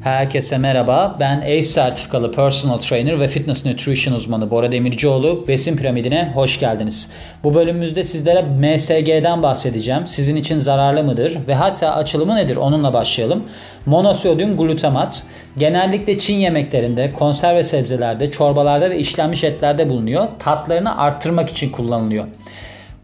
Herkese merhaba. Ben ACE sertifikalı personal trainer ve fitness nutrition uzmanı Bora Demircioğlu. Besin piramidine hoş geldiniz. Bu bölümümüzde sizlere MSG'den bahsedeceğim. Sizin için zararlı mıdır ve hatta açılımı nedir onunla başlayalım. Monosodyum glutamat genellikle Çin yemeklerinde, konserve sebzelerde, çorbalarda ve işlenmiş etlerde bulunuyor. Tatlarını arttırmak için kullanılıyor.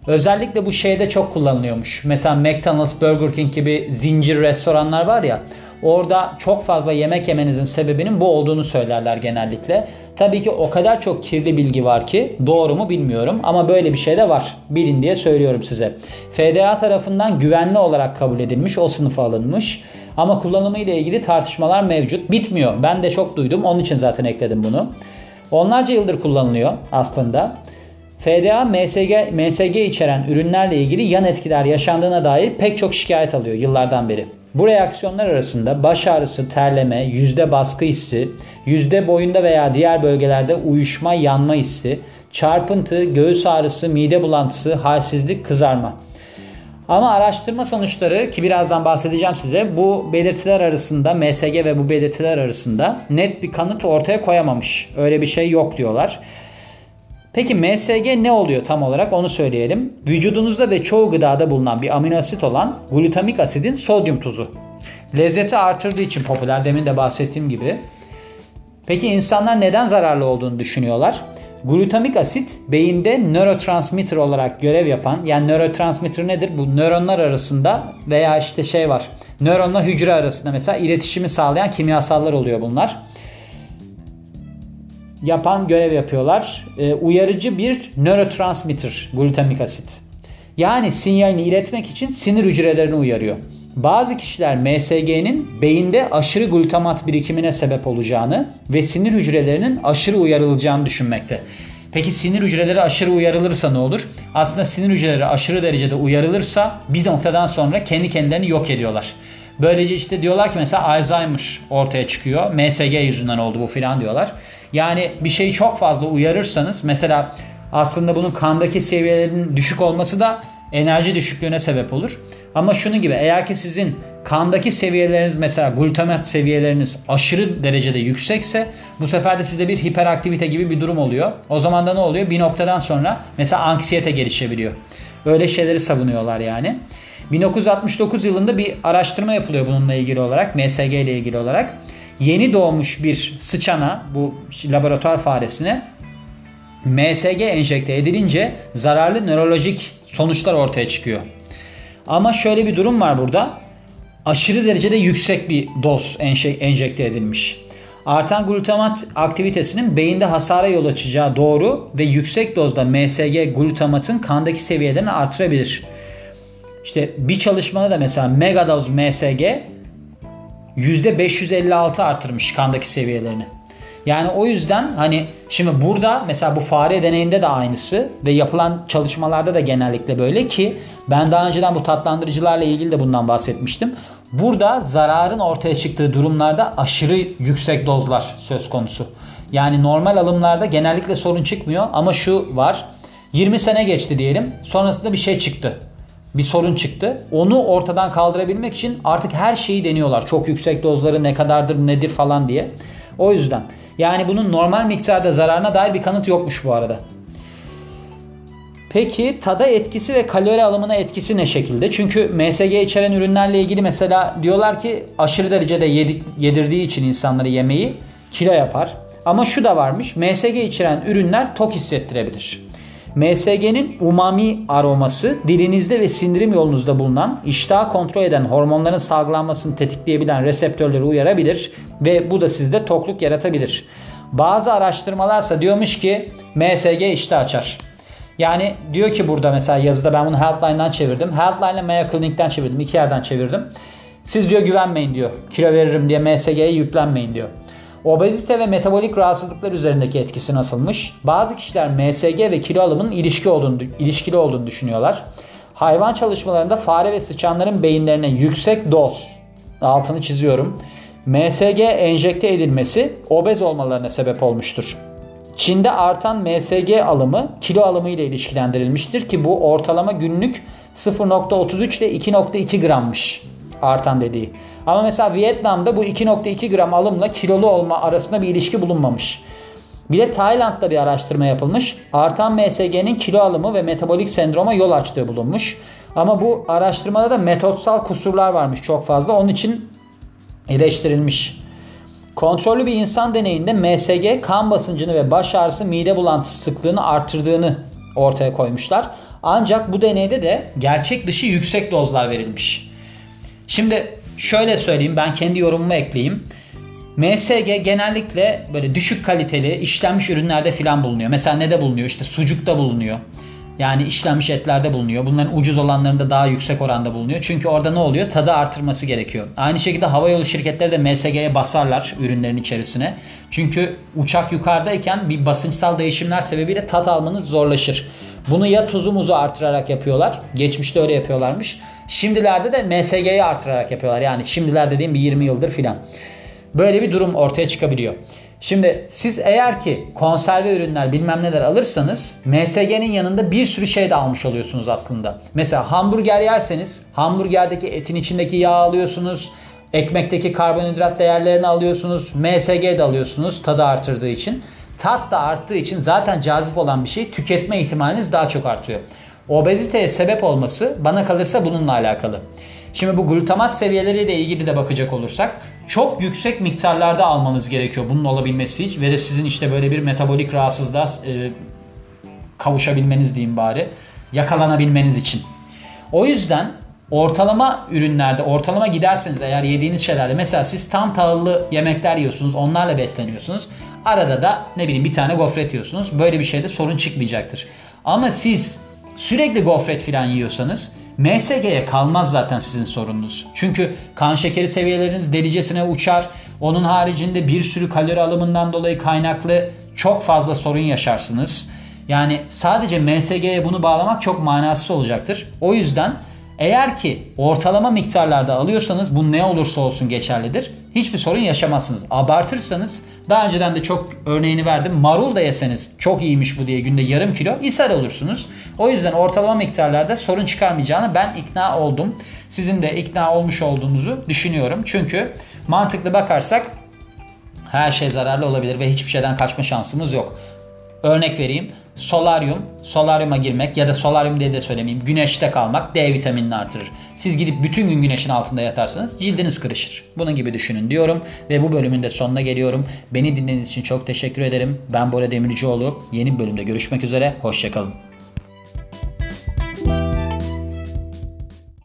Özellikle bu şeyde çok kullanılıyormuş. Mesela McDonald's, Burger King gibi zincir restoranlar var ya. Orada çok fazla yemek yemenizin sebebinin bu olduğunu söylerler genellikle. Tabii ki o kadar çok kirli bilgi var ki doğru mu bilmiyorum ama böyle bir şey de var. Bilin diye söylüyorum size. FDA tarafından güvenli olarak kabul edilmiş, o sınıfa alınmış. Ama kullanımı ile ilgili tartışmalar mevcut. Bitmiyor. Ben de çok duydum. Onun için zaten ekledim bunu. Onlarca yıldır kullanılıyor aslında. FDA, MSG, MSG içeren ürünlerle ilgili yan etkiler yaşandığına dair pek çok şikayet alıyor yıllardan beri. Bu reaksiyonlar arasında baş ağrısı, terleme, yüzde baskı hissi, yüzde boyunda veya diğer bölgelerde uyuşma, yanma hissi, çarpıntı, göğüs ağrısı, mide bulantısı, halsizlik, kızarma. Ama araştırma sonuçları ki birazdan bahsedeceğim size bu belirtiler arasında MSG ve bu belirtiler arasında net bir kanıt ortaya koyamamış. Öyle bir şey yok diyorlar. Peki MSG ne oluyor tam olarak onu söyleyelim. Vücudunuzda ve çoğu gıdada bulunan bir amino asit olan glutamik asidin sodyum tuzu. Lezzeti artırdığı için popüler demin de bahsettiğim gibi. Peki insanlar neden zararlı olduğunu düşünüyorlar? Glutamik asit beyinde nörotransmitter olarak görev yapan yani nörotransmitter nedir? Bu nöronlar arasında veya işte şey var. Nöronla hücre arasında mesela iletişimi sağlayan kimyasallar oluyor bunlar yapan görev yapıyorlar. E, uyarıcı bir nörotransmitter glutamik asit. Yani sinyalini iletmek için sinir hücrelerini uyarıyor. Bazı kişiler MSG'nin beyinde aşırı glutamat birikimine sebep olacağını ve sinir hücrelerinin aşırı uyarılacağını düşünmekte. Peki sinir hücreleri aşırı uyarılırsa ne olur? Aslında sinir hücreleri aşırı derecede uyarılırsa bir noktadan sonra kendi kendilerini yok ediyorlar. Böylece işte diyorlar ki mesela Alzheimer ortaya çıkıyor. MSG yüzünden oldu bu filan diyorlar. Yani bir şeyi çok fazla uyarırsanız mesela aslında bunun kandaki seviyelerinin düşük olması da enerji düşüklüğüne sebep olur. Ama şunun gibi eğer ki sizin kandaki seviyeleriniz mesela glutamat seviyeleriniz aşırı derecede yüksekse bu sefer de sizde bir hiperaktivite gibi bir durum oluyor. O zaman da ne oluyor? Bir noktadan sonra mesela anksiyete gelişebiliyor. Öyle şeyleri savunuyorlar yani. 1969 yılında bir araştırma yapılıyor bununla ilgili olarak, MSG ile ilgili olarak. Yeni doğmuş bir sıçana, bu laboratuvar faresine MSG enjekte edilince zararlı nörolojik sonuçlar ortaya çıkıyor. Ama şöyle bir durum var burada. Aşırı derecede yüksek bir doz enjekte edilmiş. Artan glutamat aktivitesinin beyinde hasara yol açacağı doğru ve yüksek dozda MSG glutamatın kandaki seviyelerini artırabilir. İşte bir çalışmada da mesela megadoz MSG %556 artırmış kandaki seviyelerini. Yani o yüzden hani şimdi burada mesela bu fare deneyinde de aynısı ve yapılan çalışmalarda da genellikle böyle ki ben daha önceden bu tatlandırıcılarla ilgili de bundan bahsetmiştim. Burada zararın ortaya çıktığı durumlarda aşırı yüksek dozlar söz konusu. Yani normal alımlarda genellikle sorun çıkmıyor ama şu var. 20 sene geçti diyelim. Sonrasında bir şey çıktı bir sorun çıktı. Onu ortadan kaldırabilmek için artık her şeyi deniyorlar. Çok yüksek dozları ne kadardır nedir falan diye. O yüzden yani bunun normal miktarda zararına dair bir kanıt yokmuş bu arada. Peki tada etkisi ve kalori alımına etkisi ne şekilde? Çünkü MSG içeren ürünlerle ilgili mesela diyorlar ki aşırı derecede yedirdiği için insanları yemeği kilo yapar. Ama şu da varmış. MSG içeren ürünler tok hissettirebilir. MSG'nin umami aroması dilinizde ve sindirim yolunuzda bulunan iştahı kontrol eden hormonların salgılanmasını tetikleyebilen reseptörleri uyarabilir ve bu da sizde tokluk yaratabilir. Bazı araştırmalarsa diyormuş ki MSG iştah açar. Yani diyor ki burada mesela yazıda ben bunu Healthline'dan çevirdim. Healthline ile Mayo Clinic'ten çevirdim. İki yerden çevirdim. Siz diyor güvenmeyin diyor. Kilo veririm diye MSG'ye yüklenmeyin diyor. Obezite ve metabolik rahatsızlıklar üzerindeki etkisi nasılmış? Bazı kişiler MSG ve kilo alımının ilişki olduğunu, ilişkili olduğunu düşünüyorlar. Hayvan çalışmalarında fare ve sıçanların beyinlerine yüksek doz, altını çiziyorum, MSG enjekte edilmesi obez olmalarına sebep olmuştur. Çin'de artan MSG alımı kilo alımı ile ilişkilendirilmiştir ki bu ortalama günlük 0.33 ile 2.2 grammış. Artan dediği. Ama mesela Vietnam'da bu 2.2 gram alımla kilolu olma arasında bir ilişki bulunmamış. Bir de Tayland'da bir araştırma yapılmış. Artan MSG'nin kilo alımı ve metabolik sendroma yol açtığı bulunmuş. Ama bu araştırmada da metotsal kusurlar varmış çok fazla. Onun için eleştirilmiş. Kontrollü bir insan deneyinde MSG kan basıncını ve baş ağrısı mide bulantısı sıklığını artırdığını ortaya koymuşlar. Ancak bu deneyde de gerçek dışı yüksek dozlar verilmiş. Şimdi şöyle söyleyeyim ben kendi yorumumu ekleyeyim. MSG genellikle böyle düşük kaliteli işlenmiş ürünlerde filan bulunuyor. Mesela ne de bulunuyor? İşte sucukta bulunuyor. Yani işlenmiş etlerde bulunuyor. Bunların ucuz olanlarında daha yüksek oranda bulunuyor. Çünkü orada ne oluyor? Tadı artırması gerekiyor. Aynı şekilde havayolu şirketleri de MSG'ye basarlar ürünlerin içerisine. Çünkü uçak yukarıdayken bir basınçsal değişimler sebebiyle tat almanız zorlaşır. Bunu ya tuzu muzu artırarak yapıyorlar. Geçmişte öyle yapıyorlarmış. Şimdilerde de MSG'yi artırarak yapıyorlar. Yani şimdiler dediğim bir 20 yıldır filan. Böyle bir durum ortaya çıkabiliyor. Şimdi siz eğer ki konserve ürünler bilmem neler alırsanız MSG'nin yanında bir sürü şey de almış oluyorsunuz aslında. Mesela hamburger yerseniz hamburgerdeki etin içindeki yağ alıyorsunuz. Ekmekteki karbonhidrat değerlerini alıyorsunuz. MSG de alıyorsunuz tadı artırdığı için. Tat da arttığı için zaten cazip olan bir şey tüketme ihtimaliniz daha çok artıyor. Obeziteye sebep olması bana kalırsa bununla alakalı. Şimdi bu glutamat seviyeleriyle ilgili de bakacak olursak çok yüksek miktarlarda almanız gerekiyor bunun olabilmesi için ve de sizin işte böyle bir metabolik rahatsızlığa e, kavuşabilmeniz diyeyim bari yakalanabilmeniz için. O yüzden ortalama ürünlerde ortalama giderseniz eğer yediğiniz şeylerde mesela siz tam tahıllı yemekler yiyorsunuz onlarla besleniyorsunuz. Arada da ne bileyim bir tane gofret yiyorsunuz. Böyle bir şeyde sorun çıkmayacaktır. Ama siz sürekli gofret falan yiyorsanız MSG'ye kalmaz zaten sizin sorununuz. Çünkü kan şekeri seviyeleriniz delicesine uçar. Onun haricinde bir sürü kalori alımından dolayı kaynaklı çok fazla sorun yaşarsınız. Yani sadece MSG'ye bunu bağlamak çok manasız olacaktır. O yüzden eğer ki ortalama miktarlarda alıyorsanız bu ne olursa olsun geçerlidir. Hiçbir sorun yaşamazsınız. Abartırsanız daha önceden de çok örneğini verdim. Marul da yeseniz çok iyiymiş bu diye günde yarım kilo ishal olursunuz. O yüzden ortalama miktarlarda sorun çıkarmayacağını ben ikna oldum. Sizin de ikna olmuş olduğunuzu düşünüyorum. Çünkü mantıklı bakarsak her şey zararlı olabilir ve hiçbir şeyden kaçma şansımız yok. Örnek vereyim. Solaryum, solaryuma girmek ya da solaryum diye de söylemeyeyim. Güneşte kalmak D vitaminini artırır. Siz gidip bütün gün güneşin altında yatarsanız cildiniz kırışır. Bunun gibi düşünün diyorum ve bu bölümün de sonuna geliyorum. Beni dinlediğiniz için çok teşekkür ederim. Ben Bora Demircioğlu. Yeni bir bölümde görüşmek üzere. Hoşçakalın.